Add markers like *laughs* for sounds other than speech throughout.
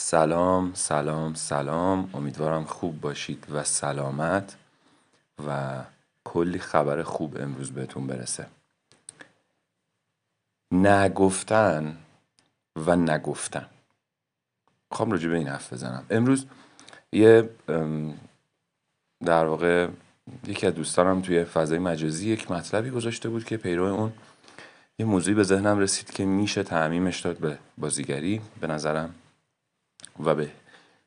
سلام سلام سلام. امیدوارم خوب باشید و سلامت و کلی خبر خوب امروز بهتون برسه. نگفتن و نگفتن. می‌خوام راجع به این حرف بزنم. امروز یه در واقع یکی از دوستانم توی فضای مجازی یک مطلبی گذاشته بود که پیرو اون یه موضوعی به ذهنم رسید که میشه تعمیمش داد به بازیگری. به نظرم و به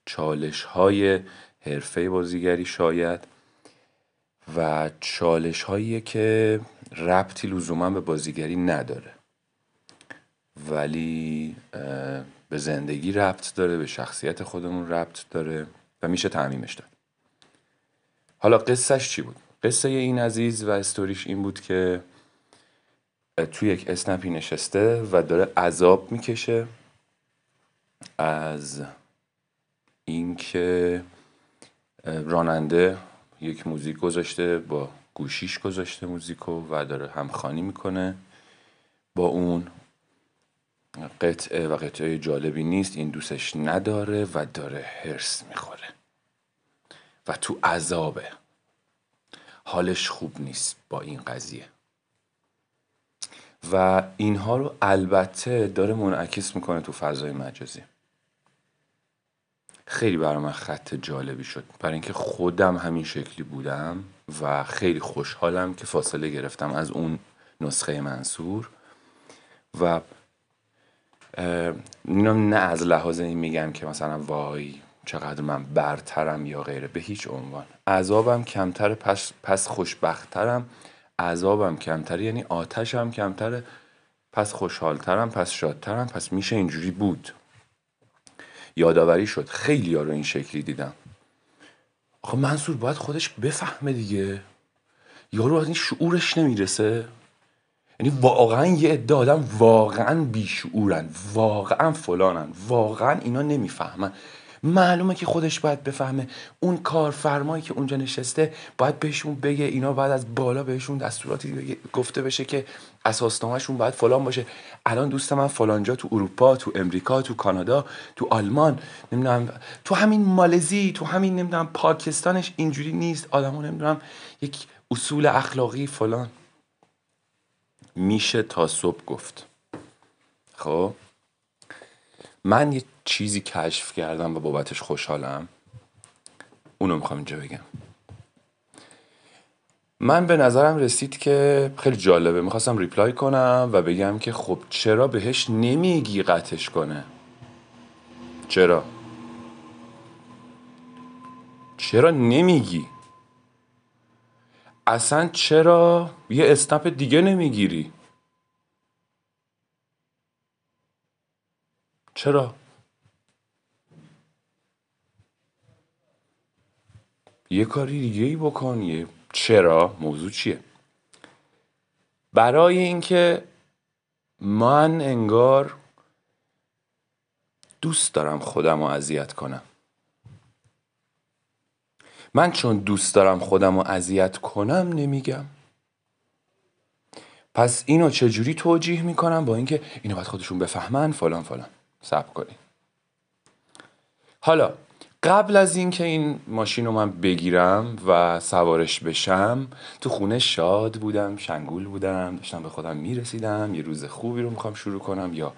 چالش های حرفه بازیگری شاید و چالش هایی که ربطی لزوما به بازیگری نداره ولی به زندگی ربط داره به شخصیت خودمون ربط داره و میشه تعمیمش داد حالا قصهش چی بود؟ قصه این عزیز و استوریش این بود که توی یک اسنپی نشسته و داره عذاب می‌کشه از اینکه راننده یک موزیک گذاشته با گوشیش گذاشته موزیکو و داره همخانی می‌کنه. با اون قطعه و قطعه جالبی نیست این دوستش نداره و داره هرس می‌خوره. و تو عذابه. حالش خوب نیست با این قضیه. و اینها رو البته داره منعکس می‌کنه تو فضای مجازی. خیلی برای من خط جالبی شد. برای اینکه خودم همین شکلی بودم و خیلی خوشحالم که فاصله گرفتم از اون نسخه منصور. و اینم نه از لحاظ این میگم که مثلا وای چقدر من برترم یا غیره. به هیچ عنوان. عذابم کمتر پس, پس خوشبختترم عذابم کمتر یعنی آتشم کمتره. پس خوشحالترم پس شادترم پس میشه اینجوری بود. یادآوری شد. خیلی ها رو این شکلی دیدم. آخه منصور باید خودش بفهمه دیگه. یارو از این شعورش نمی‌رسه. یعنی واقعا یه عده آدم واقعا بیشعورن. واقعا فلانن. واقعا اینا نمی‌فهمن. معلومه که خودش باید بفهمه. اون کارفرمایی که اونجا نشسته باید بهشون بگه اینا باید از بالا بهشون دستوراتی گفته بشه که اساسنامهشون باید فلان باشه. الان دوست من فلانجا تو اروپا تو امریکا تو کانادا تو آلمان نمی‌دونم تو همین مالزی تو همین نمی‌دونم پاکستانش اینجوری نیست. آدمو نمی‌دونم یک اصول اخلاقی فلان. میشه تا صبح گفت. خب؟ من یه چیزی کشف کردم و بابتش خوشحالم؟ اونو می‌خوام اینجا بگم. من به نظرم رسید که خیلی جالبه. می‌خواستم ریپلای کنم و بگم که خب چرا بهش نمیگی قطش کنه؟ چرا؟ چرا نمیگی؟ اصلا چرا یه اسنپ دیگه نمی‌گیری؟ چرا؟ یه کاری دیگه ای بکن. یه چرا؟ موضوع چیه؟ برای اینکه من انگار دوست دارم خودم رو اذیت کنم. من چون دوست دارم خودم رو اذیت کنم نمیگم. پس اینو چجوری توجیه می‌کنم؟ با اینکه اینو باید خودشون بفهمن فلان فلان. سب کنیم حالا قبل از اینکه این ماشین رو من بگیرم و سوارش بشم تو خونه شاد بودم شنگول بودم داشتم به خودم می‌رسیدم یه روز خوبی رو می‌خوام شروع کنم یا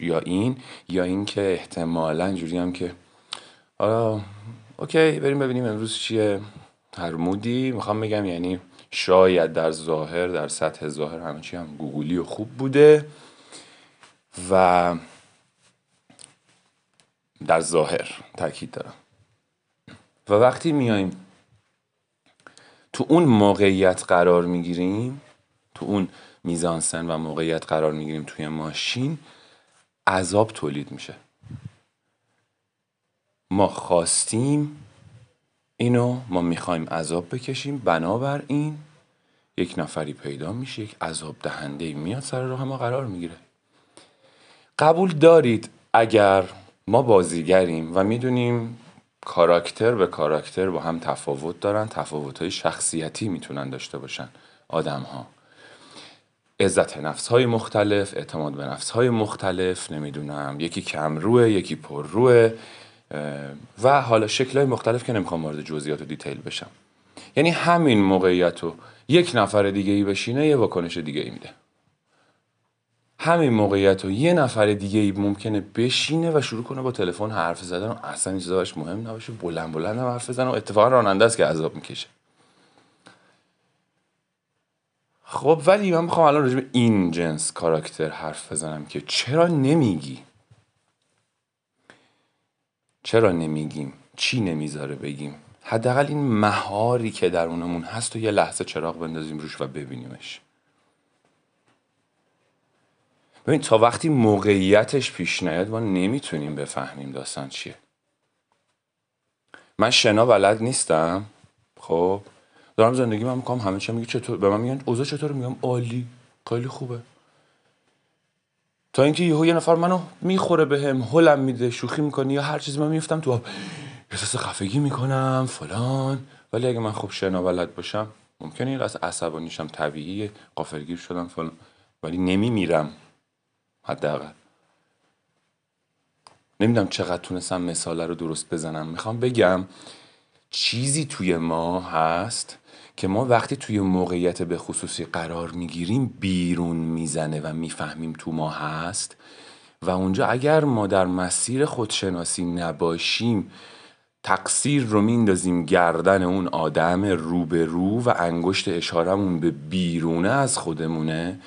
یا این یا اینکه احتمالا جوری هم که حالا اوکی بریم ببینیم امروز چیه. هر مودی. می‌خوام بگم یعنی شاید در ظاهر در سطح ظاهر همه چی هم گوگلی و خوب بوده و در ظاهر تاکید دارم. و وقتی میایم تو اون موقعیت قرار می‌گیریم تو اون میزانسن و موقعیت قرار می‌گیریم توی ماشین عذاب تولید میشه. ما خواستیم اینو ما می‌خوایم عذاب بکشیم. بنابراین یک نفری پیدا میشه یک عذاب دهنده میاد سر راه ما قرار می‌گیره. قبول دارید اگر ما بازیگریم و می‌دونیم کاراکتر به کاراکتر با هم تفاوت دارن تفاوت های شخصیتی می‌تونن داشته باشن آدم ها عزت نفس های مختلف اعتماد به نفس های مختلف نمی‌دونم یکی کم روه یکی پر روه و حالا شکل های مختلف که نمی‌خوام وارد جزئیات و دیتیل بشم. یعنی همین موقعیت رو یک نفر دیگه ای بشینه یه واکنش دیگه ای میده. همین موقعیت رو یه نفر دیگه ای ممکنه بشینه و شروع کنه با تلفن حرف زدن. و اصلا این مهم نباشه. بلند بلند حرف بزنه و اتفاقا راننده است که عذاب می‌کشه. خب ولی من می‌خوام الان راجع به این جنس کاراکتر حرف بزنم که چرا نمیگی؟ چرا نمیگیم؟ چی نمی‌ذاره بگیم؟ حداقل این مهاری که درونمون هست و یه لحظه چراغ بندازیم روش و ببینیمش. ببین تا وقتی موقعیتش پیش نیاد ما نمی‌تونیم بفهمیم داستان چیه. من شنا بلد نیستم. خب دارم زندگی من می‌کنم همه چی میگه چطور؟ به من میگن اوضاع چطور میگم عالی خیلی خوبه. تا اینکه یهو یه نفر منو می‌خوره بهم به هلم میده شوخی می‌کنه یا هر چیزی من میفتم تو احساس خفگی می‌کنم فلان. ولی اگه من خوب شنا بلد باشم ممکنه این قصد عصبانیشم طبیعیه قافلگیر شدم فلان. ولی نمیمیرم. حداقل. نمی‌دونم چقدر تونستم مثاله رو درست بزنم. می‌خوام بگم چیزی توی ما هست که ما وقتی توی موقعیت به خصوصی قرار می‌گیریم بیرون می‌زنه و می‌فهمیم تو ما هست. و اونجا اگر ما در مسیر خودشناسی نباشیم تقصیر رو میندازیم گردن اون آدم روبرو و انگشت اشارمون به بیرونه از خودمونه.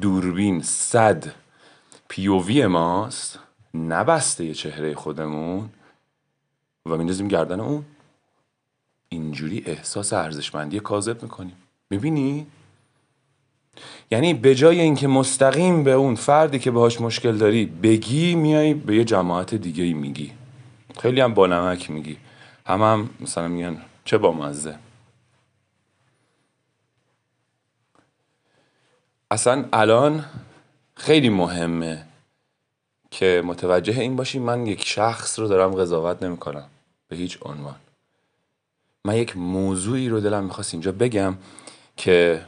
دوربین صد پیووی ماست نبسته چهره خودمون. و میندازیم گردن اون. اینجوری احساس ارزشمندی کاذب می‌کنیم. می‌بینی؟ یعنی به جای اینکه مستقیم به اون فردی که باهاش مشکل داری بگی میای به یه جماعت دیگه ای میگی. خیلی هم با نمک میگی. هم هم مثلا میگن چه با مزه؟ اصلا الان خیلی مهمه که متوجه این باشی من یک شخص رو دارم قضاوت نمی‌کنم به هیچ عنوان. من یک موضوعی رو دلم می‌خواست اینجا بگم که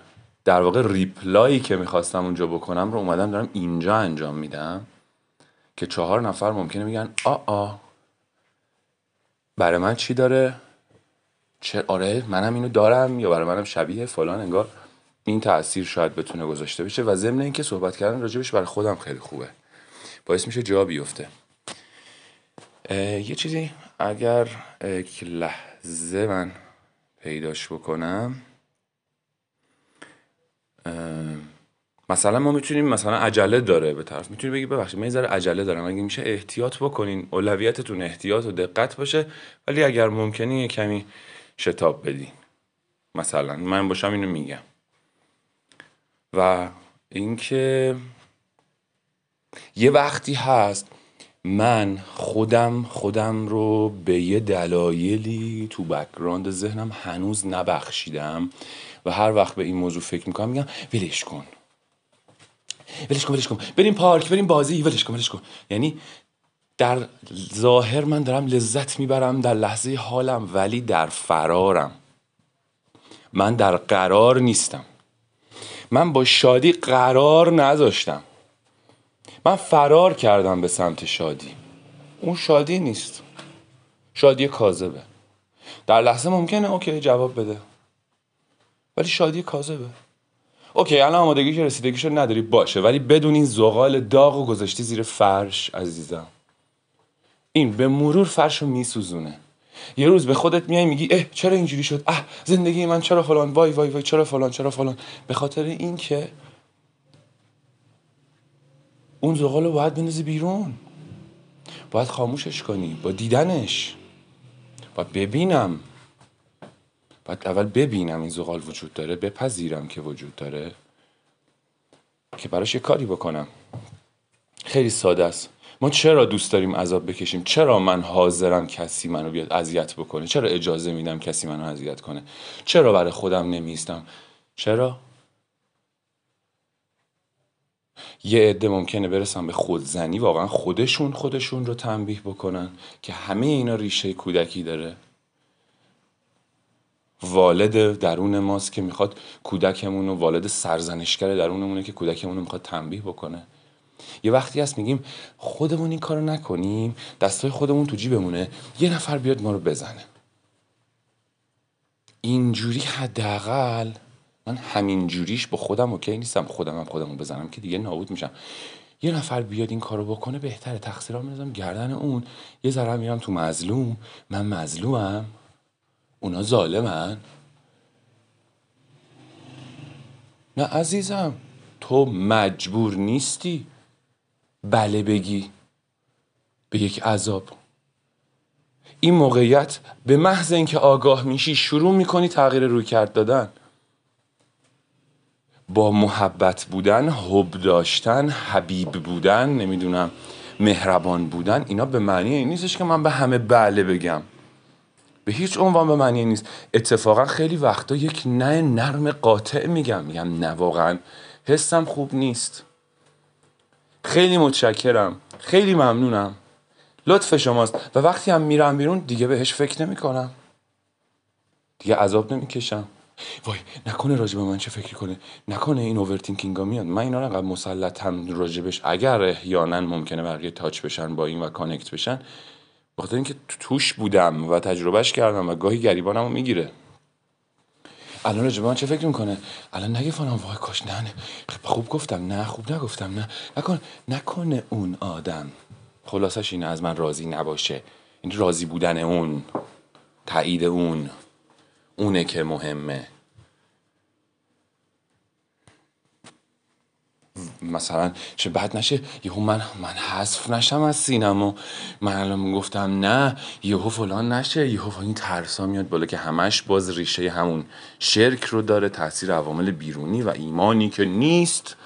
در واقع ریپلایی که می‌خواستم اونجا بکنم رو اومدم دارم اینجا انجام میدم که چهار نفر ممکنه میگن آ آ برای من چی داره؟ چه آره منم اینو دارم یا برای منم شبیه فلان انگار این تاثیر شاید بتونه گذاشته بشه و ضمن اینکه صحبت کردن راجبش برای خودم خیلی خوبه. باعث میشه جا بیفته. یه چیزی اگر یک لحظه من پیداش بکنم. مثلا ما می‌تونیم مثلا عجله داره به طرف. می‌تونیم بگی ببخشید من یه ذره عجله دارم. اگه میشه احتیاط بکنین اولویتتون احتیاط و دقت باشه ولی اگر ممکنه یه کمی شتاب بدین. مثلا من باشم اینو میگم. و اینکه یه وقتی هست من خودم خودم رو به یه دلایلی تو background ذهنم هنوز نبخشیدم و هر وقت به این موضوع فکر می‌کنم میگم ولش کن. ولش کن ولش کن. بریم پارک بریم بازی. ولش کن ولش کن. یعنی در ظاهر من دارم لذت می‌برم در لحظه حالم ولی در فرارم. من در قرار نیستم. من با شادی قرار نذاشتم من فرار کردم به سمت شادی. اون شادی نیست. شادی کاذبه. در لحظه ممکنه OK جواب بده. ولی شادی کاذبه. OK الان آمادگی که رسیدگیشو نداری باشه. ولی بدون این زغال داغ و گذاشتی زیر فرش عزیزم. این به مرور فرش رو میسوزونه. یه روز به خودت میای میگی اه چرا اینجوری شد؟ اه زندگی من چرا فلان؟ وای وای وای چرا فلان چرا فلان؟ به خاطر این که اون زغال رو باید بندازی بیرون. باید خاموشش کنی با دیدنش. باید ببینم. باید اول ببینم این زغال وجود داره بپذیرم که وجود داره که براش یه کاری بکنم. خیلی ساده است. ما چرا دوست داریم عذاب بکشیم؟ چرا من حاضرم کسی منو بیاد اذیت بکنه؟ چرا اجازه میدم کسی منو اذیت کنه؟ چرا برای خودم نمیستم؟ چرا؟ یه عده ممکنه برسن به خودزنی واقعا خودشون خودشون رو تنبیه بکنن که همه اینا ریشه کودکی داره. والد درون ماست که می‌خواد کودکمون و والد سرزنشگر درونمونه که کودکمون رو می‌خواد تنبیه بکنه. یه وقتی هست میگیم خودمون این کارو نکنیم دستای خودمون تو جیبمونه یه نفر بیاد ما رو بزنه. اینجوری حداقل من همین جوریش با خودم اوکی نیستم خودم هم خودمو بزنم که دیگه نابود میشم. یه نفر بیاد این کارو بکنه بهتره تقصیرام می‌ذارم گردن اون. یه ذره میرم تو مظلوم من مظلومم اونا ظالمن. نه عزیزم تو مجبور نیستی. بله بگی. به یک عذاب. این موقعیت به محض اینکه آگاه میشی شروع می‌کنی تغییر روی کرد دادن. با محبت بودن حب داشتن حبیب بودن نمی‌دونم مهربان بودن اینا به معنی این نیستش که من به همه بله بگم. به هیچ عنوان به معنی نیست. اتفاقا خیلی وقتا یک نه نرم قاطع میگم. میگم نه واقعا حسم خوب نیست. خیلی متشکرم. خیلی ممنونم. لطف شماست. و وقتی هم میرم بیرون دیگه بهش فکر نمی کنم دیگه عذاب نمی‌کشم. وای نکنه راجب من چه فکری کنه. نکنه این overthinking ها میاد. من اینا رو مسلطم راجبش. اگر احیانا ممکنه بقیه touch بشن با این و connect بشن بخاطر اینکه توش بودم و تجربهش کردم و گاهی گریبانم رو می‌گیره. الان راجب من چه فکر می‌کنه؟ الان نگه فانم وای کاش نه نه. خوب گفتم نه خوب نگفتم نه. نکن نکنه اون آدم. خلاصش اینه از من راضی نباشه. این راضی بودن اون تایید اون. اونه که مهمه. مثلا چه بد نشه یهو من من حذف نشم از سینما. من الان گفتم نه یهو فلان نشه یهو این ترسا میاد بالا که همش باز ریشه همون شرک رو داره تاثیر عوامل بیرونی و ایمانی که نیست.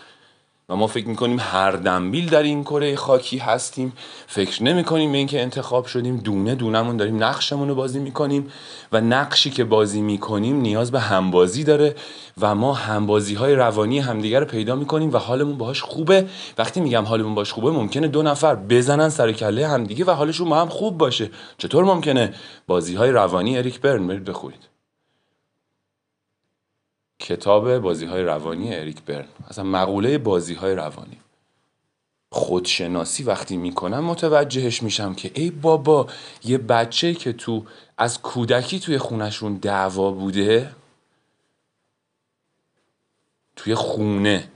و ما فکر می‌کنیم هر دنبیل در این کره خاکی هستیم. فکر نمی‌کنیم به اینکه انتخاب شدیم. دونه دونمون داریم نقشمون رو بازی می‌کنیم. و نقشی که بازی می‌کنیم نیاز به همبازی داره. و ما همبازی های روانی همدیگر رو پیدا می‌کنیم و حالمون باهاش خوبه. وقتی میگم حالمون باش خوبه ممکنه دو نفر بزنن سر کله همدیگه و حالشون با هم خوب باشه. چطور ممکنه؟ بازی های روانی اریک برن. برید بخورید کتاب بازی های روانی اریک برن. اصلا مقوله بازی های روانی. خودشناسی وقتی می‌کنم متوجهش میشم که ای بابا یه بچه که تو از کودکی توی خونشون دعوا بوده توی خونه.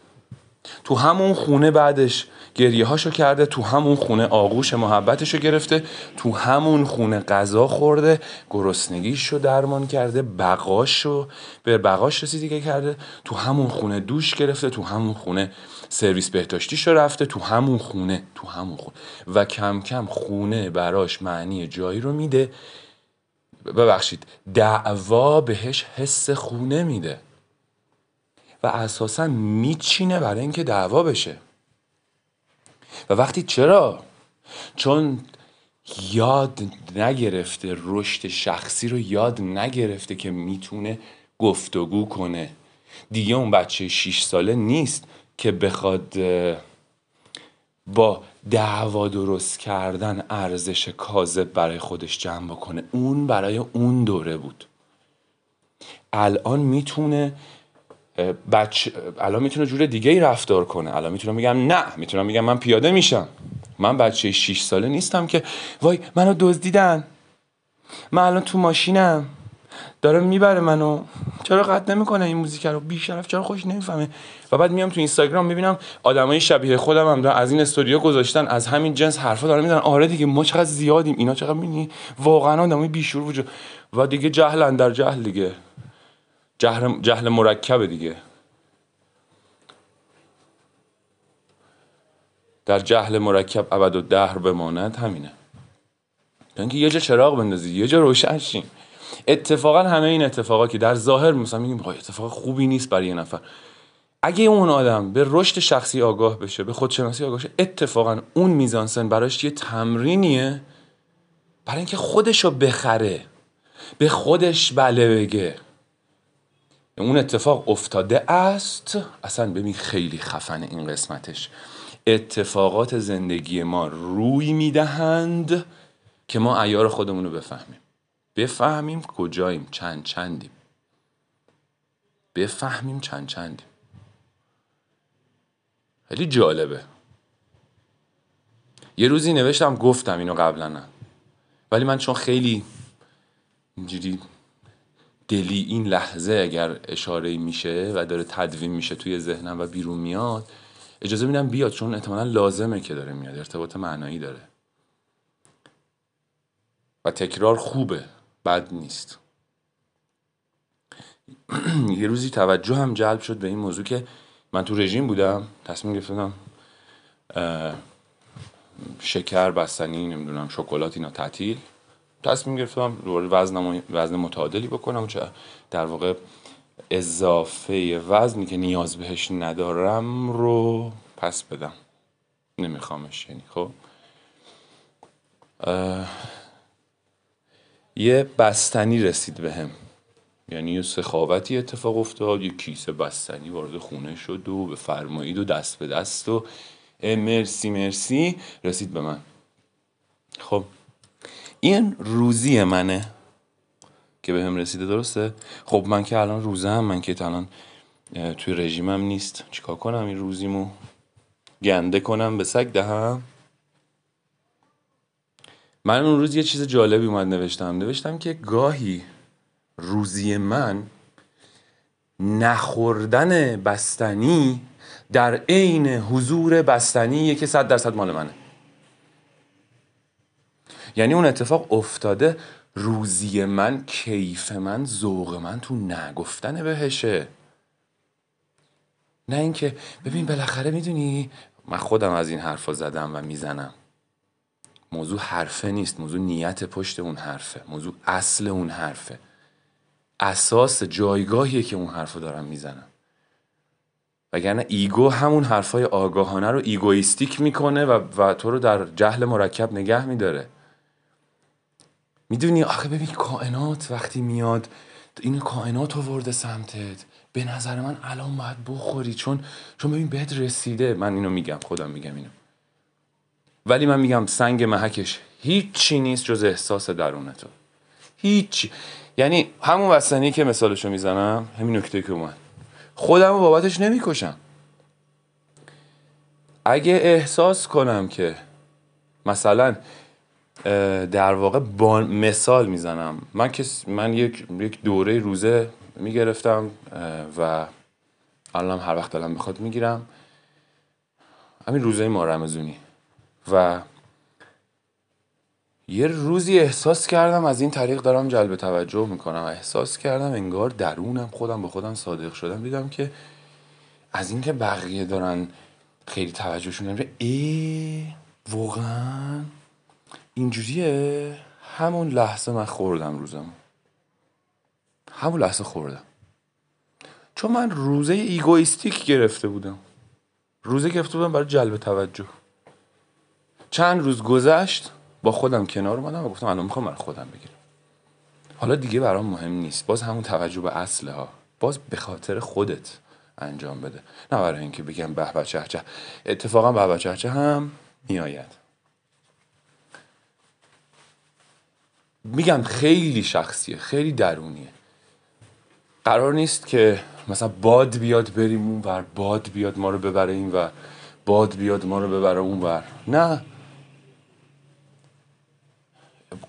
تو همون خونه بعدش گریه هاشو کرده تو همون خونه آغوش محبتشو گرفته تو همون خونه غذا خورده گرسنگیشو درمان کرده بقاشو به بقاش رسیدی که کرده تو همون خونه دوش گرفته تو همون خونه سرویس بهداشتیشو رفته تو همون خونه تو همون خونه. و کم کم خونه براش معنی جایی رو میده. ببخشید دعوا بهش حس خونه میده. و اساسا میچینه برای اینکه دعوا بشه. و وقتی چرا؟ چون یاد نگرفته رشد شخصی رو یاد نگرفته که می‌تونه گفتگو کنه. دیگه اون بچه 6 ساله نیست که بخواد با دعوا درست کردن ارزش کاذب برای خودش جمع بکنه. اون برای اون دوره بود. الان می‌تونه بچه الان می‌تونه جور دیگه ای رفتار کنه. الان می‌تونم میگم نه. می‌تونم میگم من پیاده میشم. من بچه 6 ساله نیستم که وای منو دزدیدن. من الان تو ماشینم. داره می‌بره منو. چرا قطع نمی‌کنه این موزیک رو؟ بی شرف چرا خوش نمی‌فهمه؟ و بعد میام تو اینستاگرام می‌بینم آدمای شبیه خودم هم از این استودیو گذاشتن از همین جنس حرفا دارن میدن آره دیگه ما چقدر زیادیم. اینا چقدر می‌بینی واقعا آدمای بیشور وجود. و دیگه جهل در جهل دیگه. جهل, جهل مرکب دیگه. در جهل مرکب ابد و دهر بماند همینه. اینکه یه جا چراغ بندازید یه جا روشن شیم اتفاقا همه این اتفاقا که در ظاهر مثلا میگیم اتفاق خوبی نیست برای یه نفر. اگه اون آدم به رشد شخصی آگاه بشه به خودشناسی آگاه بشه اتفاقا اون میزانسن براش یه تمرینیه برای اینکه خودشو بخره به خودش بله بگه. اون اتفاق افتاده است. اصلا ببین خیلی خفن این قسمتش. اتفاقات زندگی ما روی می‌دهند که ما ایار خودمون رو بفهمیم. بفهمیم کجاییم چند چندیم. بفهمیم چند چندیم. خیلی جالبه. یه روزی نوشتم گفتم اینو قبلا نه. ولی من چون خیلی اینجوری دلی این لحظه اگر اشاره میشه و داره تدوین میشه توی ذهنم و بیرون میاد اجازه میدم بیاد چون احتمالا لازمه که داره میاد ارتباط معنایی داره. و تکرار خوبه بد نیست. *clears throat* یه روزی توجه هم جلب شد به این موضوع که من تو رژیم بودم تصمیم گرفتم شکر بستنی نمی‌دونم شکلات اینا تعطیل. تصمیم گرفتم وزن وزن متعادلی بکنم چه در واقع اضافه وزنی که نیاز بهش ندارم رو پس بدم. نمیخوامش یعنی خب. یه بستنی رسید بهم. یعنی یه سخاوتی اتفاق افتاد یه کیسه بستنی وارد خونه شد و به فرمایید و دست به دست و مرسی مرسی رسید به من. خب. این روزی منه که به هم رسیده درسته؟ خب من که الان روزه هم من که الان توی رژیمم نیست. چیکار کنم این روزیمو؟ گنده کنم به سگ دهم. من اون روز یه چیز جالبی اومد نوشتم. نوشتم که گاهی روزی من نخوردن بستنی در عین حضور بستنی که صد درصد مال منه. یعنی اون اتفاق افتاده روزی من کیف من ذوق من تو نگفتن بهشه. نه اینکه ببین بالاخره می‌دونی من خودم از این حرفا زدم و می‌زنم. موضوع حرفه نیست موضوع نیت پشت اون حرفه موضوع اصل اون حرفه. اساس جایگاهیه که اون حرفو دارم می‌زنم. وگرنه ego همون حرفای آگاهانه رو egoistic می‌کنه و, و تو رو در جهل مرکب نگه میداره. می‌دونی آخه ببین کائنات وقتی میاد این کائنات ورده سمتت. به نظر من الان باید بخوری چون چون ببین بهت رسیده. من اینو میگم خودم میگم اینو. ولی من میگم سنگ محکش هیچی نیست جز احساس درون تو. هیچی. یعنی همون وسنی که مثالشو می‌زنم همین نکته که اومد. خودم رو بابتش نمی‌کشم. اگه احساس کنم که مثلا در واقع با مثال می‌زنم. من که من یک یک دوره روزه می‌گرفتم و الان هر وقت دلم بخواد می‌گیرم. همین روزه ما رمزونی و یه روزی احساس کردم از این طریق دارم جلب توجه می‌کنم احساس کردم انگار درونم خودم به خودم صادق شدم. دیدم که از اینکه بقیه دارن خیلی توجهشون نمیشه ای واقعا اینجوریه؟ همون لحظه من خوردم روزم همون لحظه خوردم. چون من روزه ایگویستیک گرفته بودم. روزه گرفته بودم برای جلب توجه. چند روز گذشت با خودم کنار اومدم و گفتم الان می‌خوام برای خودم بگیرم. حالا دیگه برام مهم نیست. باز همون توجه به اصله ها. باز به خاطر خودت انجام بده. نه برای اینکه بگم به به اتفاقا به به هم میآید. میگم خیلی شخصیه خیلی درونیه. قرار نیست که مثلا باد بیاد بریم اون ور باد بیاد ما رو ببره این ور باد بیاد ما رو ببره اون ور. نه.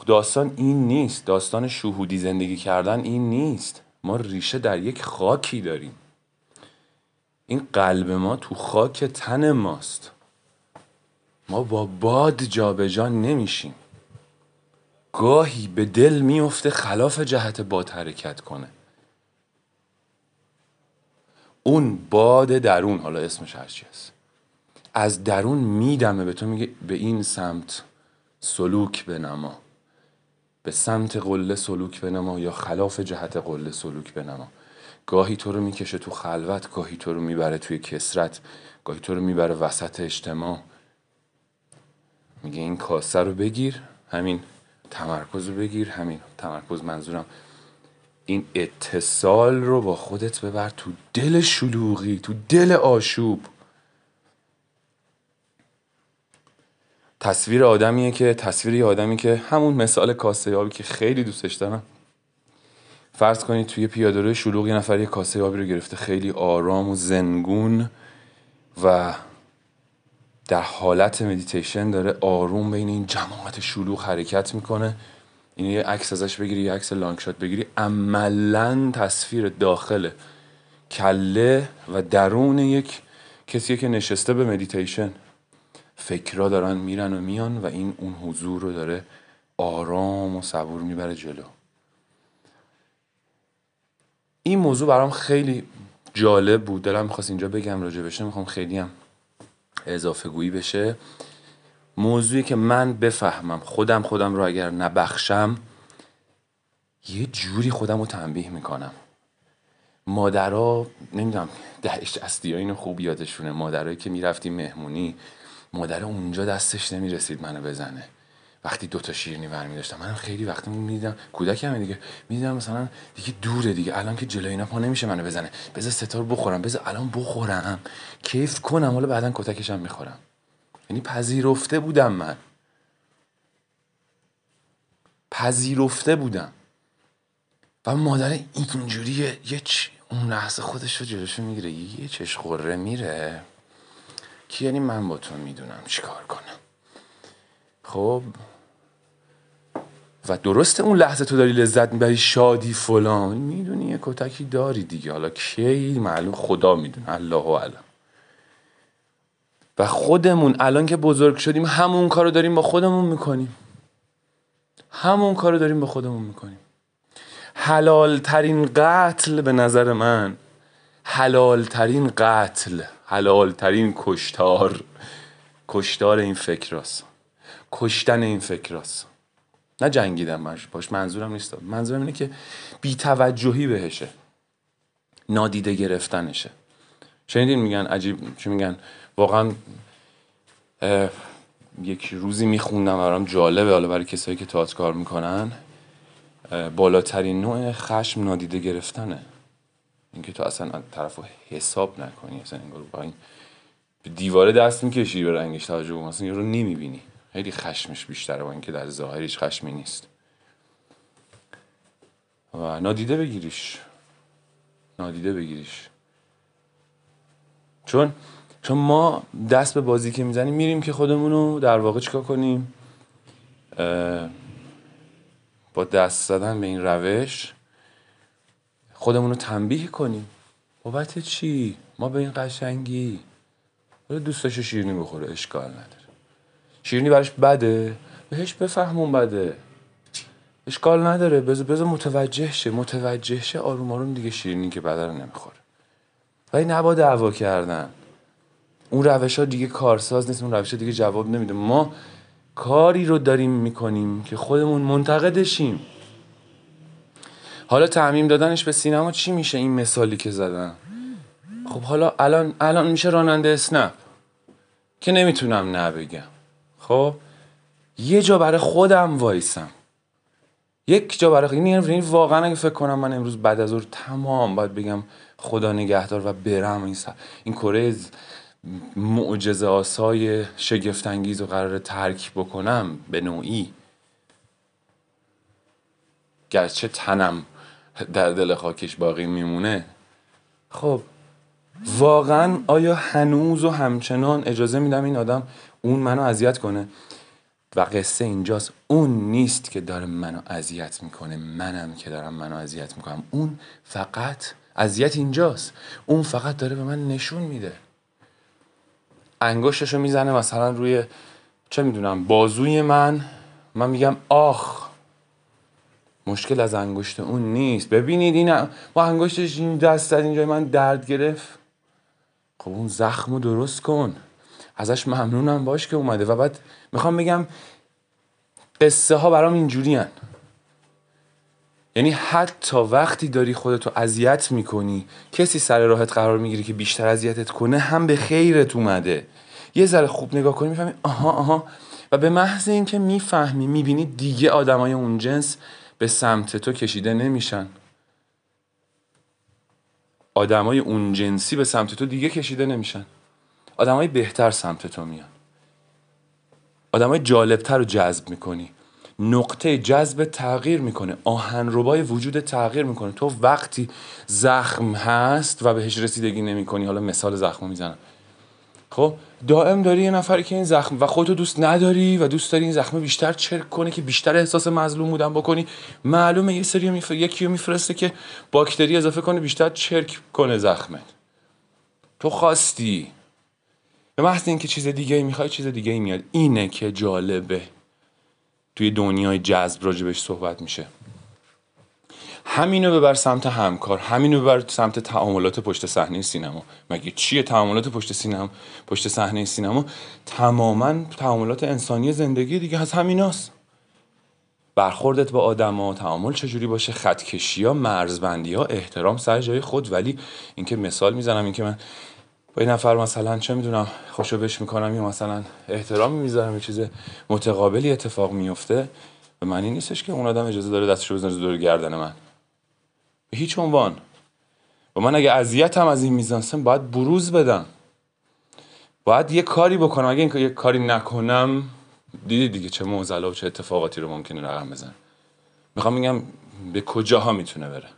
داستان این نیست. داستان شهودی زندگی کردن این نیست. ما ریشه در یک خاکی داریم. این قلب ما تو خاک تن ماست. ما با باد جابجا جا نمیشیم. گاهی به دل میفته خلاف جهت باد حرکت کنه. اون باد درون حالا اسمش هرچی هست. از درون میدمه به تو میگه به این سمت سلوک بنما. به سمت قله سلوک بنما یا خلاف جهت قله سلوک بنما. گاهی تو رو می‌کشه تو خلوت گاهی تو رو می‌بره توی کسرت گاهی تو رو می‌بره وسط اجتماع. میگه این کاسه رو بگیر همین تمرکز رو بگیر همین تمرکز منظورم. این اتصال رو با خودت ببر تو دل شلوغی تو دل آشوب. تصویر آدمیه که تصویر آدمی که همون مثال کاسه آبی که خیلی دوستش دارم. فرض کنید توی پیاده‌رو شلوغ یه نفر یه کاسه آبی رو گرفته. خیلی آرام و زنگون و در حالت مدیتیشن داره آروم بین این جماعت شلوغ حرکت می‌کنه. این یه عکس ازش بگیری یه عکس long shot بگیری عملا تصویر داخل کله و درون یک کسی که نشسته به مدیتیشن فکرها دارن میرن و میان و این اون حضور رو داره آرام و صبور می‌بره جلو. این موضوع برام خیلی جالب بود. دلم می‌خواست اینجا بگم راجع بشه می‌خوام خیلی هم اضافه گویی بشه. موضوعی که من بفهمم خودم خودم رو اگر نبخشم یه جوری خودم رو تنبیه می‌کنم. مادرها نمی‌دونم دهش اصلی اینو خوب یادشونه. مادرایی که می‌رفتیم مهمونی مادر اونجا دستش نمی‌رسید منو بزنه. وقتی دوتا شیرینی برمی داشتم. من خیلی وقتی می‌دیدم کودکم دیگه. می‌دیدم مثلا دیگه دوره دیگه. الان که جلوی اینا پا نمیشه منو بزنه. بذار ستار بخورم. بذار الان بخورم. کیف کنم. حالا بعدا کتکشم می‌خورم. یعنی پذیرفته بودم من. پذیرفته بودم. و مادر اینجوریه یه چ... اون لحظه خودش رو جلوشو می‌گیره. یه چش خوره میره. که یعنی من با تو می‌دونم چیکار کنم. خب و درسته اون لحظه تو داری لذت می‌بری شادی فلان. می‌دونی یه کتکی داری دیگه. حالا کی معلوم خدا می‌دونه. الله و علم و خودمون الان که بزرگ شدیم همون کارو داریم با خودمون می‌کنیم. همون کارو داریم با خودمون می‌کنیم. حلال ترین قتل به نظر من حلال ترین قتل حلال ترین کشتار کشتار این فکر کشتن این فکر نه جنگیدم باش منظورم نیست. منظورم اینه که بیتوجهی بهشه. نادیده گرفتنشه. شنیدین میگن عجیب چی میگن؟ واقعا یک روزی میخوندم برام جالبه حالا برای کسایی که تئاتر کار می‌کنن. بالاترین نوع خشم نادیده گرفتنه. اینکه تو اصلا طرف رو حساب نکنی اصلا انگار با این دیواره دست می‌کشی به رنگش توجه اصلا یه رو نمی‌بینی. خیلی خشمش بیشتره با اینکه در ظاهرش خشمی نیست. و نادیده بگیریش. نادیده بگیریش. چون چون ما دست به بازی که می‌زنیم میریم که خودمون رو در واقع چیکار کنیم؟ با دست زدن به این روش خودمون رو تنبیه کنیم. بابت چی؟ ما به این قشنگی. دوستاشو شیرینی بخوره اشکال نداره. شیرینی براش بده؟ بهش بفهمون بده. اشکال نداره. بذار بذار متوجه شه. متوجه شه آروم آروم دیگه شیرینی که رو نمی‌خوره. ولی نبا دعوا کردن. اون روش ها دیگه کارساز نیست. اون روش ها دیگه جواب نمیده. ما کاری رو داریم می‌کنیم که خودمون منتقدشیم حالا تعمیم دادنش به سینما چی میشه؟ این مثالی که زدم خب حالا الان الان میشه راننده اسنپ. که نمی‌تونم نبگم خب یه جا برای خودم وایسم. یک جا برای این یعنی واقعا اگه فکر کنم من امروز بعد از ظهر تمام باید بگم خدا نگهدار و برم این, این کره معجزه آسای شگفتانگیز و قرار ترک بکنم به نوعی. گرچه تنم در دل خاکش باقی میمونه. خب واقعا آیا هنوز و همچنان اجازه میدم این آدم اون منو اذیت کنه. و قصه اینجاست. اون نیست که داره منو اذیت می‌کنه. منم که دارم منو اذیت می‌کنم. اون فقط اذیت اینجاست. اون فقط داره به من نشون میده. انگشتشو می‌زنه مثلا روی چه می‌دونم بازوی من. من میگم آخ مشکل از انگشت اون نیست. ببینید این با انگشتش این دست از اینجای من درد گرفت. خب اون زخم رو درست کن. ازش ممنونم باش که اومده. و بعد می‌خوام بگم قصه ها برام اینجوری یعنی حتی وقتی داری خودتو اذیت می‌کنی کسی سر راهت قرار می‌گیری که بیشتر اذیتت کنه هم به خیرت اومده. یه ذره خوب نگاه کنی می‌فهمی آها آها. و به محض اینکه می‌فهمی می‌بینی دیگه آدمای اون جنس به سمت تو کشیده نمیشن. آدمای اون جنسی به سمت تو دیگه کشیده نمیشن. آدمای بهتر سمت تو میان. آدمای جالبتر رو جذب می‌کنی. نقطه جذب تغییر می‌کنه. آهنربای وجود تغییر می‌کنه. تو وقتی زخم هست و بهش رسیدگی نمی‌کنی حالا مثال زخم می‌زنم. خب دائم داری یه نفری که این زخم و خودتو دوست نداری و دوست داری این زخم بیشتر چرک کنه که بیشتر احساس مظلوم بودن بکنی معلومه یه سری میفر... یکی رو میفرسته که باکتری اضافه کنه بیشتر چرک کنه زخمت. تو خواستی. به محض اینکه چیز دیگه ای می‌خوای چیز دیگه ای میاد. اینه که جالبه توی دنیای جذب راجبش صحبت میشه. همینو ببر سمت همکار همینو ببر سمت تعاملات پشت صحنه سینما. مگه چیه تعاملات پشت سینما؟ پشت صحنه سینما تماما تعاملات انسانی زندگی دیگه از همیناست. برخوردت با آدما تعامل چجوری باشه؟ خطکشی ها مرزبندی ها احترام سر جای خود. ولی اینکه مثال می‌زنم اینکه من با این نفر مثلا چه می‌دونم خوشو بش می‌کنم یا مثلا احترامی می‌ذارم یه چیز متقابلی اتفاق میفته به معنی نیستش که اون آدم اجازه داره دستشو بزنه دور گردن من. به هیچ عنوان. و من اگه اذیتم از این میزانسن باید بروز بدم. باید یه کاری بکنم. اگه این یه کاری نکنم دیدی دیگه چه موزلا و چه اتفاقاتی رو ممکنه رقم بزن می‌خوام میگم به کجاها می‌تونه بره.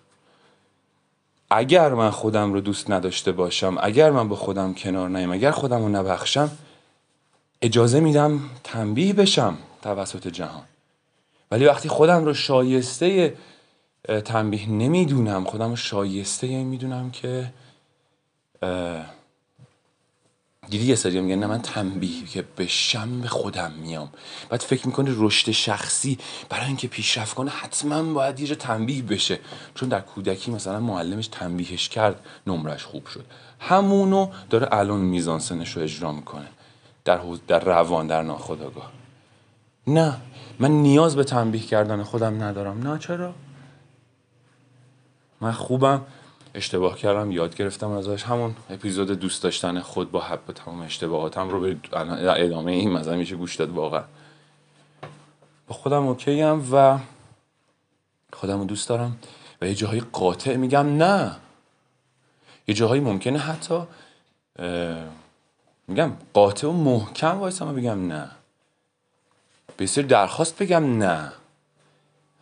اگر من خودم رو دوست نداشته باشم اگر من با خودم کنار نیم اگر خودم رو نبخشم اجازه میدم تنبیه بشم توسط جهان. ولی وقتی خودم رو شایسته تنبیه نمی‌دونم خودم رو شایسته می‌دونم که دیدی یه سری میگن نه من تنبیه که به خودم میام. بعد فکر می‌کنه رشد شخصی برای اینکه پیشرفت کنه حتما باید یه تنبیه بشه. چون در کودکی مثلا معلمش تنبیهش کرد نمرش خوب شد. همونو داره الان میزان سنش رو اجرا می‌کنه. در, در روان در ناخداگاه نه من نیاز به تنبیه کردن خودم ندارم. نه چرا؟ من خوبم. اشتباه کردم یاد گرفتم ازش. همون اپیزود دوست داشتن خود با حب تمام اشتباهاتم رو به ادامه این مثلا میشه گوش داد واقعا. با خودم اوکی هم و خودم رو دوست دارم و یه جاهای قاطع میگم نه. یه جاهایی ممکنه حتی میگم قاطع و محکم وایسم و بگم نه. به درخواست بگم نه.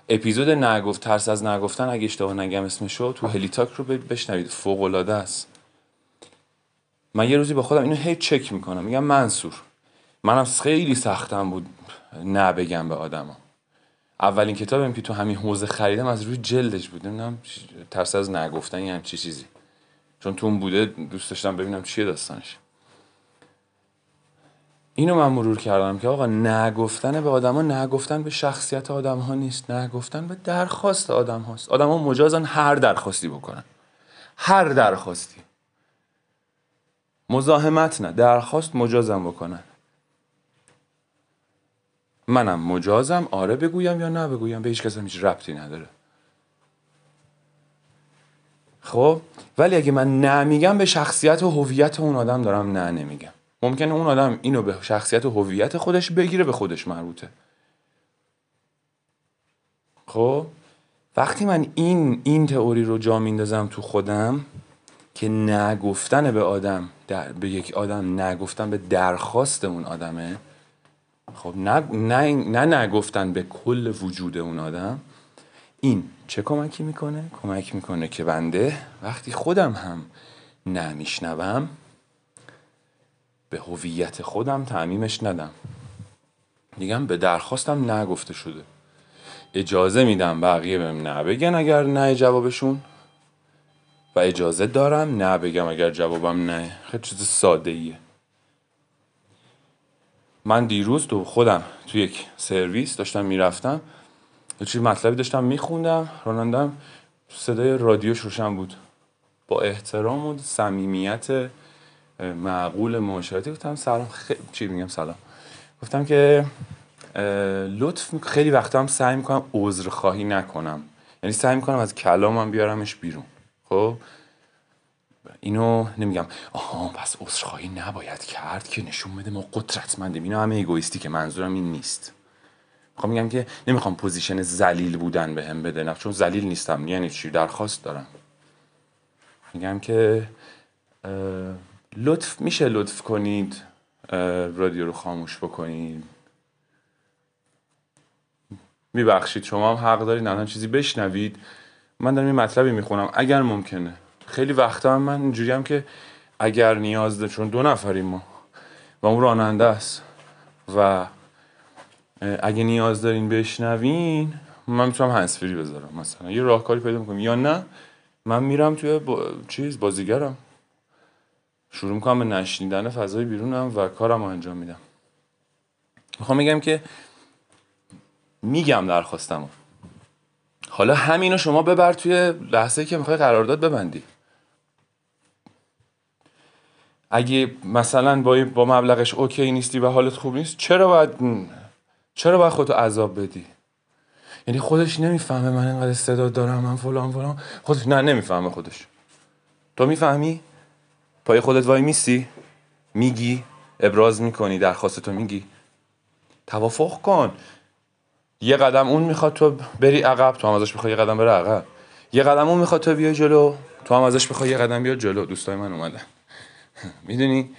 اپیزود نگفت ترس از نگفتن اگه اشتباه نگم اسمشو تو هلیتاک رو بشنوید. فوق العاده است. من یه روزی با خودم اینو هی چک می‌کنم. میگم منصور. منم خیلی سختم بود نه بگم به آدما. اولین کتابم که تو همین حوزه خریدم از روی جلدش بود. نمی‌دونم ترس از نگفتن یه همچی چیزی. چون تو اون بوده دوست داشتم ببینم چیه داستانش. اینو من مرور کردم که آقا نگفتن به آدما نگفتن به شخصیت آدم ها نیست نگفتن به درخواست آدم هاست آدم ها مجازن هر درخواستی بکنن. هر درخواستی. مزاحمت نه درخواست مجازم بکنن. منم مجازم آره بگویم یا نه بگویم به هیچ کس هیچ ربطی نداره. خب؟ ولی اگه من نمیگم به شخصیت و هویت اون آدم دارم نه نمیگم. ممکنه اون آدم اینو به شخصیت و هویت خودش بگیره به خودش مربوطه. خب؟ وقتی من این این تئوری رو جا میندازم تو خودم که نگفتن به آدم در به یک آدم نگفتن به درخواست اون آدمه خب نه نه نه نگفتن به کل وجود اون آدم این چه کمکی می‌کنه؟ کمک می‌کنه که بنده وقتی خودم هم نمیشنوم به هویت خودم تعمیمش ندم. میگم به درخواستم نگفته شده. اجازه میدم بقیه بهم نه بگن اگر نه جوابشون. و اجازه دارم نه بگم اگر جوابم نه. خیلی چیز ساده ایه من دیروز تو خودم تو یک سرویس داشتم می‌رفتم. یه چیز مطلبی داشتم میخوندم. رانندم صدای رادیوش روشن بود. با احترام و صمیمیت معقول معاشرتی گفتم سلام خیلی چی میگم؟ سلام. گفتم که لطف خیلی وقتا هم سعی می‌کنم عذر خواهی نکنم. یعنی سعی می‌کنم از کلامم بیارمش بیرون. خب؟ اینو نمیگم آها پس خواهی نباید کرد که نشون بده ما قدرتمندیم. اینو همه egoistic که منظورم این نیست. می‌خوام میگم که نمی‌خوام position ذلیل بودن به هم بده چون ذلیل نیستم. یعنی چی؟ درخواست دارم. میگم که لطف میشه لطف کنید رادیو رو خاموش بکنید. میبخشید. شما هم حق دارید الان چیزی بشنوید. من دارم یه مطلبی می‌خونم. اگر ممکنه. خیلی وقتا هم من اینجوری هم که اگر نیاز داره چون دو نفریم ما. و اون راننده است. و اگه نیاز دارین بشنوین من می‌تونم هنسفری بذارم مثلا. یه راهکاری پیدا می‌کنم. یا نه من میرم توی چیز بازیگرم. شروع می‌کنم به نشنیدن فضای بیرونم و کارم رو انجام میدم. می‌خوام میگم که میگم درخواستم حالا همینو شما ببر توی لحظه که می‌خوای قرارداد ببندی. اگه مثلا با با مبلغش اوکی نیستی و حالت خوب نیست چرا باید چرا باید خودتو عذاب بدی؟ یعنی خودش نمی‌فهمه من اینقدر استعداد دارم من فلان فلان. خودش نه نمی‌فهمه خودش. تو می‌فهمی؟ پای خودت وای میسی؟ میگی ابراز می‌کنی درخواست تو میگی. توافق کن. یه قدم اون می‌خواد تو بری عقب تو هم ازش بخوای یه قدم بره عقب. یه قدم اون می‌خواد تو بیای جلو تو هم ازش بخوای یه قدم بیا جلو. دوستای من اومدن. *laughs* می‌دونی؟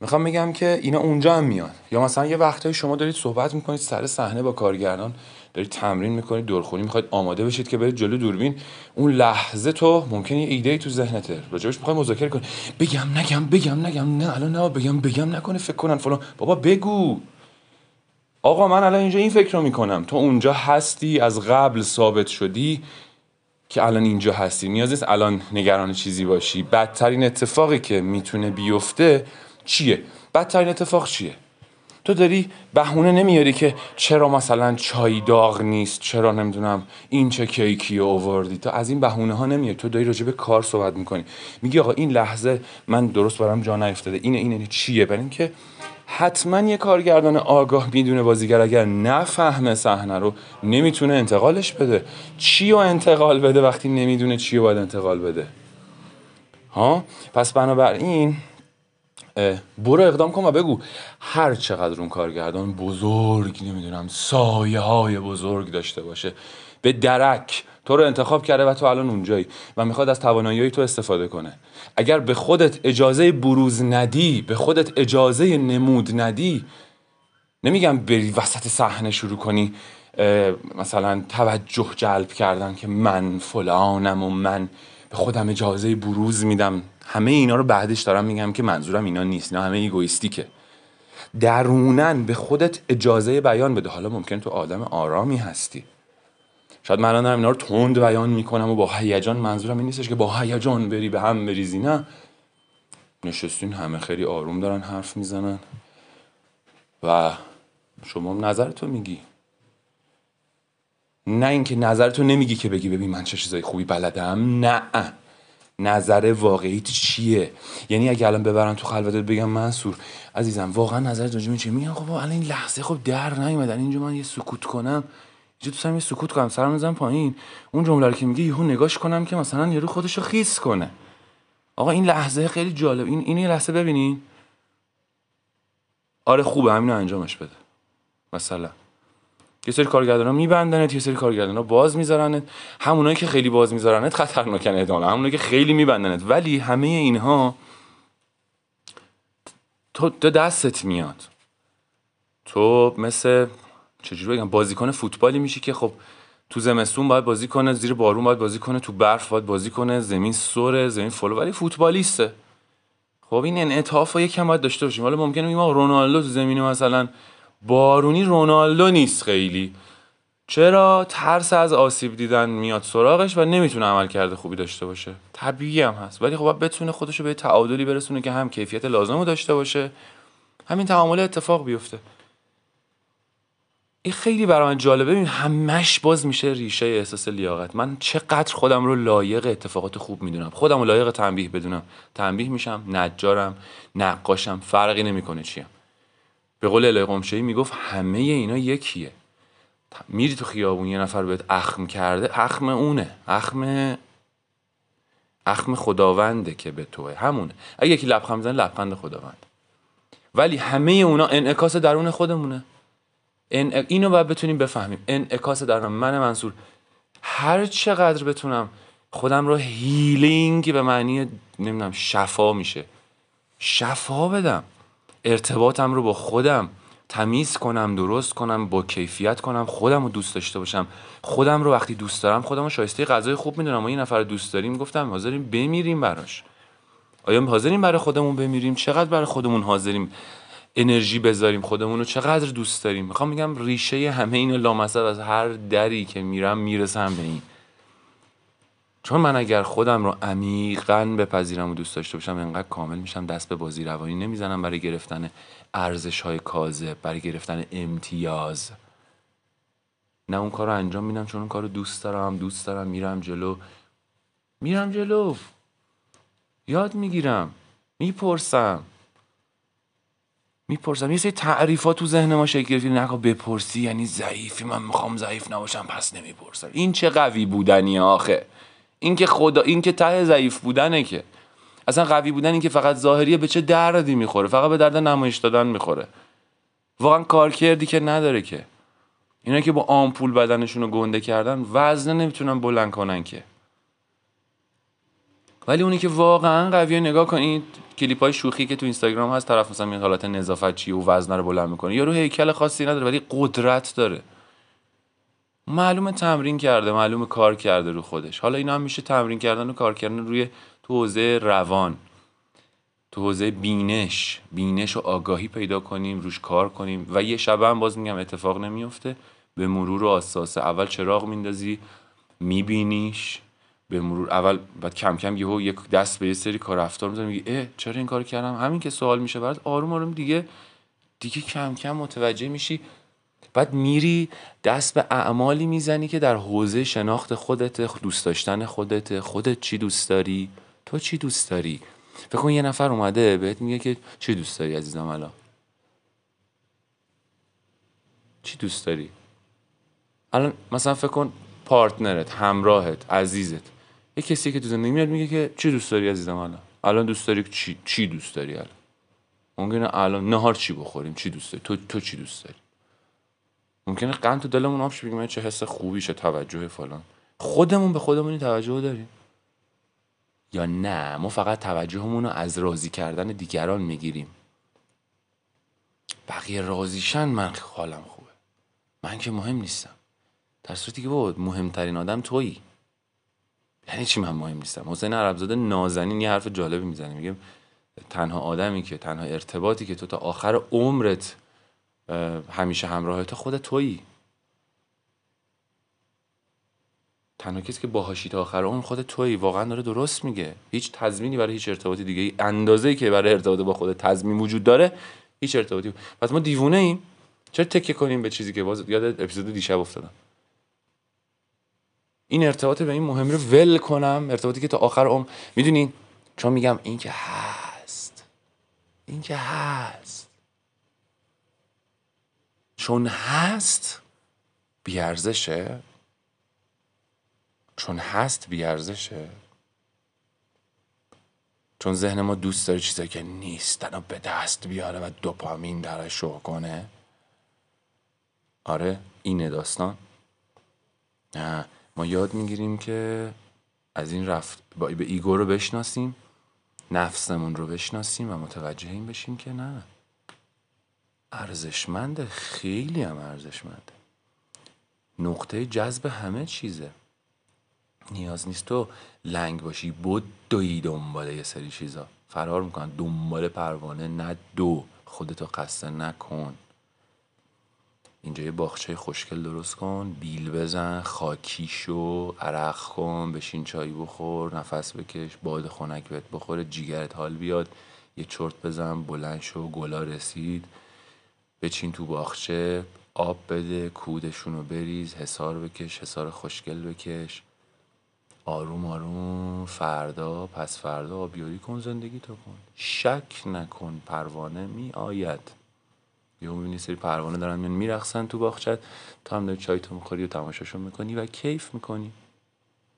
می‌خوام بگم که اینا اونجا هم میاد یا مثلا یه وقتایی شما دارید صحبت می‌کنید سر صحنه با کارگردان. دارید تمرین می‌کنید دورخونی می‌خواید آماده بشید که برید جلو دوربین. اون لحظه تو ممکنه یه ایده ای تو ذهنته. راجبش می‌خوای مذاکره کنی. بگم نگم بگم نگم. نه الان نه بگم بگم نکنه فکر کنن فلان. بابا بگو. آقا من الان اینجا این فکر رو می‌کنم. تو اونجا هستی از قبل ثابت شدی که الان اینجا هستی. نیاز نیست الان نگران چیزی باشی. بدترین اتفاقی که می‌تونه بیفته چیه؟ بدترین اتفاق چیه؟ تو داری بهونه نمیاری که چرا مثلا چای داغ نیست؟ چرا نمی‌دونم این چه کیکی آوردی؟ تو از این بهونه ها نمیاری تو داری راجع به کار صحبت می‌کنی. میگی آقا این لحظه من درست برام جا نیفتاده. اینه اینه چیه؟ برای اینکه حتما یه کارگردان آگاه می‌دونه بازیگر اگر نفهمه صحنه رو نمی‌تونه انتقالش بده. چی رو انتقال بده وقتی نمی‌دونه چی رو باید انتقال بده؟ ها؟ پس بنابراین برو اقدام کن و بگو. هر چقدر اون کارگردان بزرگ نمی‌دونم سایه های بزرگ داشته باشه به درک تو رو انتخاب کرده و تو الان اونجایی و می‌خواد از توانایی تو استفاده کنه. اگر به خودت اجازه بروز ندی به خودت اجازه نمود ندی نمیگم بری وسط صحنه شروع کنی مثلا توجه جلب کردن که من فلانم و من به خودم اجازه بروز میدم. همه اینا رو بعدش دارم میگم که منظورم اینا نیست اینا همه ایگویستیکه. درونن به خودت اجازه بیان بده. حالا ممکن تو آدم آرامی هستی. شاید من دارم اینا رو تند بیان می‌کنم و با هیجان منظورم این نیستش که با هیجان بری به هم بریزی نه. نشستین همه خیلی آروم دارن حرف می‌زنن. و شما نظرتو میگی. نه اینکه نظرتو نمیگی که بگی ببین من چه چیزای خوبی بلدم نه. نظر واقعی چیه؟ یعنی اگه الان ببرن تو خلوتت بگم منصور عزیزم واقعا نظر راجع چیه میگن خب الان این لحظه خب در نیومدن اینجا من یه سکوت کنم. اینجا دوستم یه سکوت کنم. سرم بزنم پایین. اون جمله رو که میگه یهو نگاش کنم که مثلا یارو خودش رو خیس کنه. آقا این لحظه خیلی جالب. این این لحظه ببینین. آره خوبه. همینو انجامش بده. مثلا. یه سری کارگردان ها میبندنت یه سری کارگردان ها باز میذارنت. همونایی که خیلی باز میذارنت خطرناکن ادامه. همونایی که خیلی میبندنت. ولی همه اینها تو دستت میاد. تو مثل چجوری بگم بازیکن فوتبالی میشی که خب تو زمستون باید بازی کنه زیر بارون باید بازی کنه تو برف باید بازی کنه زمین سره زمین فلو. ولی فوتبالیسته. خب این انعطاف یکم باید داشته باشیم. حالا ممکنه ما رونالدو تو زمین مثلا بارونی رونالدو نیست خیلی. چرا ترس از آسیب دیدن میاد سراغش و نمی‌تونه عمل کرده خوبی داشته باشه؟ طبیعی هم هست. ولی خب بتونه خودشو به تعادلی برسونه که هم کیفیت لازم رو داشته باشه. همین تعامل اتفاق بیفته. این خیلی برای من جالبه. ببین همش باز میشه ریشه احساس لیاقت. من چقدر خودم رو لایق اتفاقات خوب می‌دونم. خودم رو لایق تنبیه بدونم. تنبیه میشم نجارم نقاشم فرقی نمی‌کنه چیم. به قول الهی می‌گفت همه اینا یکیه. میری تو خیابون یه نفر بهت اخم کرده اخم اونه اخم اخم خداونده که به توه. همونه. اگه یکی لبخند می‌زنه لبخند خداوند. ولی همه اونا انعکاس درون خودمونه. اینو باید بتونیم بفهمیم. انعکاس درون من منصور. هر چقدر بتونم خودم رو هیلینگ به معنی نمی‌دونم شفا میشه شفا بدم. ارتباطم رو با خودم تمیز کنم درست کنم با کیفیت کنم خودم رو دوست داشته باشم. خودم رو وقتی دوست دارم خودم رو شایسته غذای خوب می‌دونم. ما این نفر دوست داریم گفتم حاضریم بمیریم براش. آیا حاضریم برای خودمون بمیریم؟ چقدر برای خودمون حاضریم؟ انرژی بذاریم خودمون رو؟ چقدر دوست داریم؟ می‌خوام میگم ریشه همه اینو لامصب از هر دری که میرم می‌رسم به این. چون من اگر خودم رو عمیقا بپذیرم و دوست داشته باشم انقدر کامل میشم دست به بازی روانی نمی‌زنم برای گرفتن ارزش های کاذب برای گرفتن امتیاز. نه اون کار رو انجام میدم چون اون کار رو دوست دارم دوست دارم میرم جلو. میرم جلو. یاد می‌گیرم. می‌پرسم. می‌پرسم. یه سری تعریفات تو ذهن ما شکل گرفت نگاه بپرسی یعنی ضعیفی من می‌خوام ضعیف نباشم پس نمی‌پرسم. این چه قوی بودنی آخه؟ این که خدا این که ته ضعیف بودنه که. اصلا قوی بودن این که فقط ظاهریه به چه دردی می‌خوره؟ فقط به درد نمایش دادن می‌خوره. واقعا کار کردی که نداره که. اینا که با آمپول بدنشون رو گنده کردن وزنه نمی‌تونن بلند کنن که. ولی اونی که واقعا قویه نگاه کنید کلیپ های شوخی که تو اینستاگرام هست طرف مثلا این حالت نظافت چی و وزنه رو بلند می‌کنه. یارو هیکل خاصی نداره ولی قدرت داره. معلومه تمرین کرده معلومه کار کرده رو خودش. حالا اینا هم میشه تمرین کردن و کار کردن روی تو حوزه روان تو حوزه بینش. بینش و آگاهی پیدا کنیم روش کار کنیم. و یه شبه هم باز میگم اتفاق نمیفته. به مرور و آساسه اول چراغ میندازی میبینیش. به مرور اول بعد کم کم یهو یک دست به یه سری کار رفتار می‌زنی میگی اه چرا این کار کردم؟ همین که سوال میشه برات آروم آروم دیگه دیگه کم کم متوجه میشی بعد میری دست به اعمالی می‌زنی که در حوزه شناخت خودت دوست داشتن خودت خودت چی دوست داری؟ تو چی دوست داری؟ فکر کن یه نفر اومده بهت میگه که چی دوست داری عزیزم الان؟ چی دوست داری؟ الان مثلا فکر کن پارتنرت همراهت عزیزت. یه کسی که تو زندگی میاد میگه که چی دوست داری عزیزم الان؟ الان دوست داری چی چی دوست داری الان؟ ممکنه الان نهار چی بخوریم؟ چی دوست داری؟ تو تو چی دوست داری؟ ممکنه قند تو دلمون آب بگیم چه حس خوبی چه توجه فلان. خودمون به خودمون توجه داریم. یا نه ما فقط توجهمون رو از راضی کردن دیگران می‌گیریم. بقیه راضیشن من حالم خوبه. من که مهم نیستم. در صورتی که بود مهمترین آدم تویی. یعنی چی من مهم نیستم؟ حسین عربزاده نازنین یه حرف جالبی می‌زنه. میگه تنها آدمی که تنها ارتباطی که تو تا آخر عمرت همیشه همراه تو خود تویی. تنها کسی که باهاشی تا آخر اون خود تویی. واقعا داره درست میگه. هیچ تضمینی برای هیچ ارتباطی دیگه اندازه ای که برای ارتباط با خود تضمین وجود داره هیچ ارتباطی پس ما دیوونه ایم. چرا تکه کنیم به چیزی که باز یاد اپیزود دیشب افتادم؟ این ارتباط به این مهم رو ول کنم. ارتباطی که تا آخر عمر می‌دونین؟ چون میگم این که هست. این که هست. چون هست بیارزشه چون هست بیارزشه چون ذهن ما دوست داره چیزایی که نیستن و به دست بیاره و دوپامین داره شو کنه. آره اینه داستان. نه ما یاد می‌گیریم که از این رفت با به ایگو رو بشناسیم نفسمون رو بشناسیم و متوجه این بشیم که نه. ارزشمنده خیلی هم ارزشمنده نقطه جذب همه چیزه. نیاز نیست تو لنگ باشی بود دوی دنبال یه سری چیزا. فرار می‌کنن. دنبال پروانه نه دو. خودتو قصه نکن. اینجا یه باخچه خوشگل درست کن. بیل بزن خاکی شو عرق کن بشین چای بخور نفس بکش باد خنک بهت بخوره جیگرت حال بیاد. یه چرت بزن بلند شو گلا رسید. بچین تو باخچه آب بده کودشون رو بریز حسار بکش حسار خوشگل بکش. آروم آروم فردا پس فردا آبیاری کن زندگی تو کن. شک نکن پروانه می آید یهو می‌بینی سری پروانه دارن میان میرقصن تو باغچت تو هم داری چای تو می‌خوری و تماشاشون می‌کنی و کیف می‌کنی.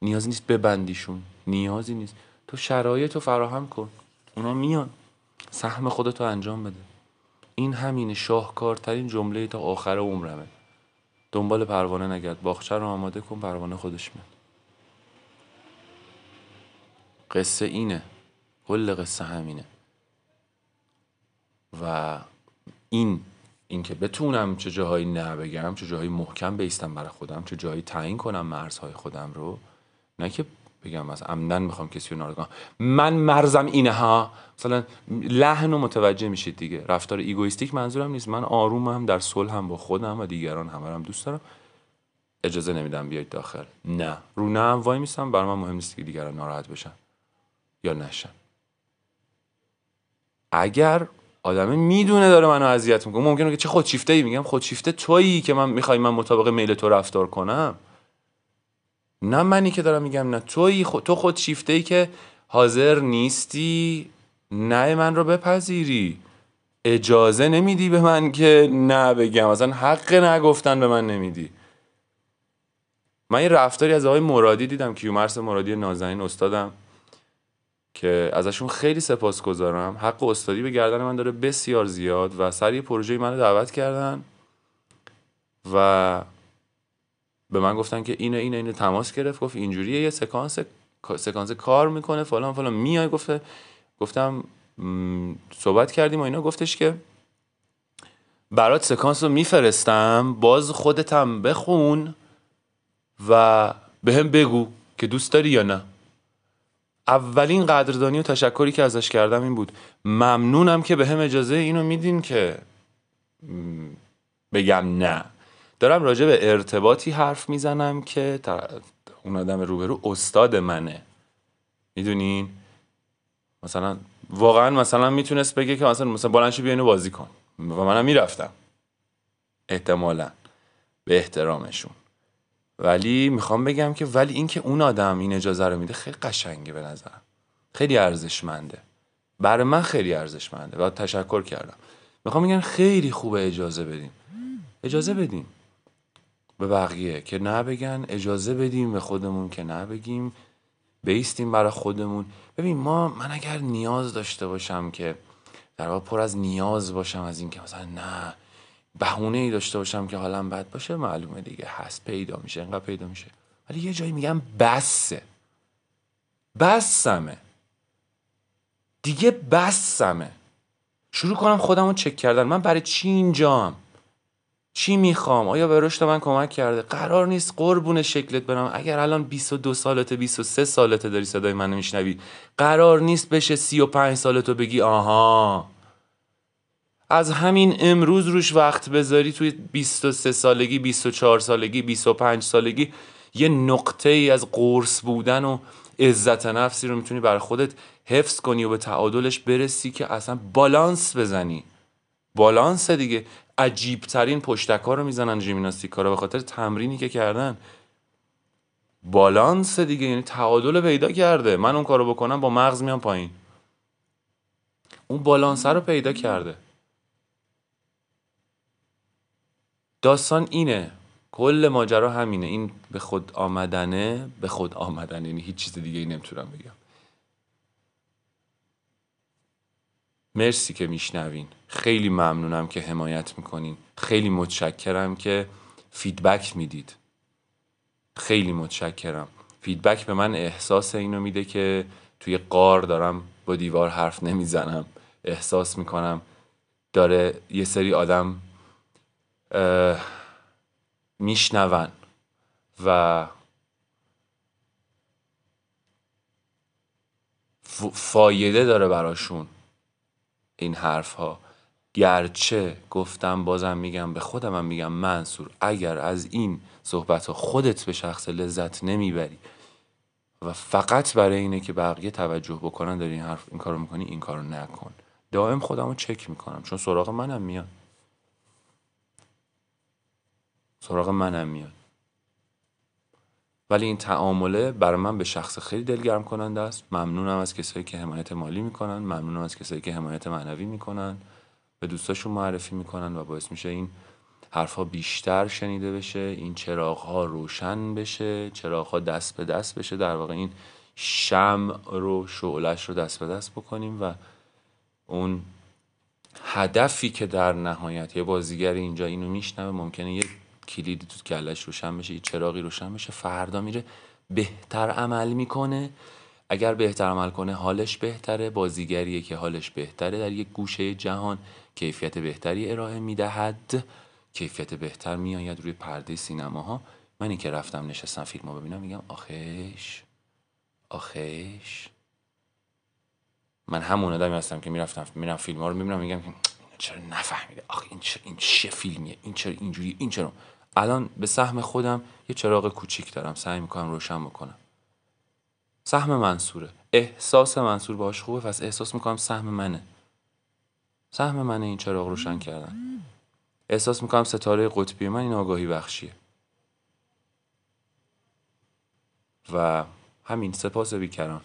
نیازی نیست ببندیشون نیازی نیست. تو شرایط رو فراهم کن. اونا میان. سهم خودتو انجام بده. این همینه شاهکارترین جمله تا آخر عمرمه. دنبال پروانه نگرد. باغچه رو آماده کن پروانه خودش میاد. قصه اینه. کل قصه همینه. و این اینکه بتونم چه جاهایی نه بگم چه جاهایی محکم بیستم برای خودم چه جاهایی تعیین کنم مرزهای خودم رو نه که بگم از عمد می‌خوام کسی رو ناراحت من مرزم اینه ها مثلا لحن و متوجه میشید دیگه. رفتار egoistic منظورم نیست. من آرومم در صلحم با خودم و دیگران همه هم دوست دارم. اجازه نمیدم بیاید داخل. نه. رو نه وای میستم. برای من مهم نیست که دیگران ناراحت بشن یا نشن. اگر آدم می‌دونه داره منو اذیت می‌کنه ممکنه که چه خودشیفته ای میگم خودشیفته تویی که من می‌خوای من مطابق میل تو رفتار کنم. نه منی که دارم میگم نه تویی خود تو خودشیفته ای که حاضر نیستی نه من رو بپذیری. اجازه نمیدی به من که نه بگم. اصلا حق نگفتن به من نمیدی. من یه رفتاری از آقای مرادی دیدم کیومرس مرادی نازنین استادم که ازشون خیلی سپاس گذارم حق استادی به گردن من داره بسیار زیاد و سر یه پروژه منو دعوت کردن و به من گفتن که اینو اینو اینو تماس گرفت گفت اینجوریه یه سکانس سکانس کار می‌کنه فلان فلان. میای گفته گفتم صحبت کردیم و اینا. گفتش که برات سکانس رو میفرستم باز خودتم بخون و به هم بگو که دوست داری یا نه. اولین قدردانی و تشکری که ازش کردم این بود. ممنونم که به هم اجازه اینو میدین که بگم نه. دارم راجع به ارتباطی حرف می‌زنم که اون آدم روبرو استاد منه. می‌دونین؟ مثلا واقعا مثلا می‌تونست بگه که مثلا مثلا بلنشو بیا اینو بازی کن. و منم می‌رفتم. احتمالا. به احترامشون. ولی می‌خوام بگم که ولی اینکه اون آدم این اجازه رو میده خیلی قشنگه به نظرم. خیلی ارزشمنده. برای من خیلی ارزشمنده. و تشکر کردم. می‌خوام بگم خیلی خوبه اجازه بدیم اجازه بدیم به بقیه. که نه بگن اجازه بدیم به خودمون که نه بگیم بیستیم برای خودمون. ببین ما من اگر نیاز داشته باشم که در واقع پر از نیاز باشم از اینکه مثلا نه بهونه ای داشته باشم که حالم بد باشه معلومه دیگه هست پیدا میشه انقدر پیدا میشه. ولی یه جایی میگم بسه. بسمه. دیگه بسمه. شروع کنم خودم رو چک کردن. من برای چی اینجام؟ چی می‌خوام؟ آیا به رشد من کمک کرده؟ قرار نیست قربون شکلت برم. اگر الان 22 سالته 23 سالته داری صدای منو میشنوی. قرار نیست بشه 35 سالتو بگی آها. از همین امروز روش وقت بذاری توی 23 سالگی 24 سالگی 25 سالگی یه نقطه ای از قرص بودن و عزت نفسی رو می‌تونی برای خودت حفظ کنی و به تعادلش برسی که اصلا بالانس بزنی. بالانس دیگه. عجیب ترین پشتکار رو می‌زنن ژیمناستیکا رو به خاطر تمرینی که کردن. بالانس دیگه یعنی تعادل پیدا کرده. من اون کارو بکنم با مغز میام پایین. اون بالانس رو پیدا کرده. داستان اینه. کل ماجرا همینه. این به خود آمدنه به خود آمدن یعنی هیچ چیز دیگه ای نمی‌تونم بگم. مرسی که میشنوین. خیلی ممنونم که حمایت می‌کنین. خیلی متشکرم که feedback می‌دید. خیلی متشکرم. feedback به من احساس اینو میده که توی غار دارم با دیوار حرف نمی‌زنم. احساس می‌کنم داره یه سری آدم میشنون و فایده داره براشون. این حرف ها گرچه گفتم بازم میگم به خودم هم میگم منصور اگر از این صحبت ها خودت به شخص لذت نمی‌بری و فقط برای اینه که بقیه توجه بکنن داری این حرف این کارو می‌کنی این کارو نکن. دائم خودم رو چک می‌کنم. چون سراغ منم میاد. سراغ منم میاد. ولی این تعامله برای من به شخص خیلی دلگرم کننده است. ممنونم از کسایی که حمایت مالی می‌کنن. ممنونم از کسایی که حمایت معنوی می‌کنن. به دوستاشون معرفی می‌کنن و باعث میشه این حرفها بیشتر شنیده بشه این چراغ ها روشن بشه چراغ ها دست به دست بشه. در واقع این شم رو شعلش رو دست به دست بکنیم و اون هدفی که در نهایت یه بازیگر اینجا اینو میشنوه ممکنه یه کلیدی تو کلش روشن بشه یه چراغی روشن بشه فردا میره بهتر عمل می‌کنه. اگر بهتر عمل کنه حالش بهتره. بازیگریه که حالش بهتره. در یک گوشه جهان کیفیت بهتری ارائه می‌دهد. کیفیت بهتر میآید روی پرده سینماها. من این که رفتم نشستم فیلم رو ببینم میگم آخش آخش. من همون آدمی هستم که می‌رفتم میرم فیلم ها رو می‌بینم میگم چرا نفهمیده؟ آخه این چه این چه فیلمیه؟ این چرا اینجوری این چرا؟ الان به سهم خودم یه چراغ کوچیک دارم. سعی می‌کنم روشن بکنم. سهم منصوره. احساس منصور باش خوبه پس احساس می‌کنم سهم منه. سهم منه این چراغ روشن کردن. احساس می‌کنم ستاره قطبی من این آگاهی بخشیه. و همین سپاس بیکران.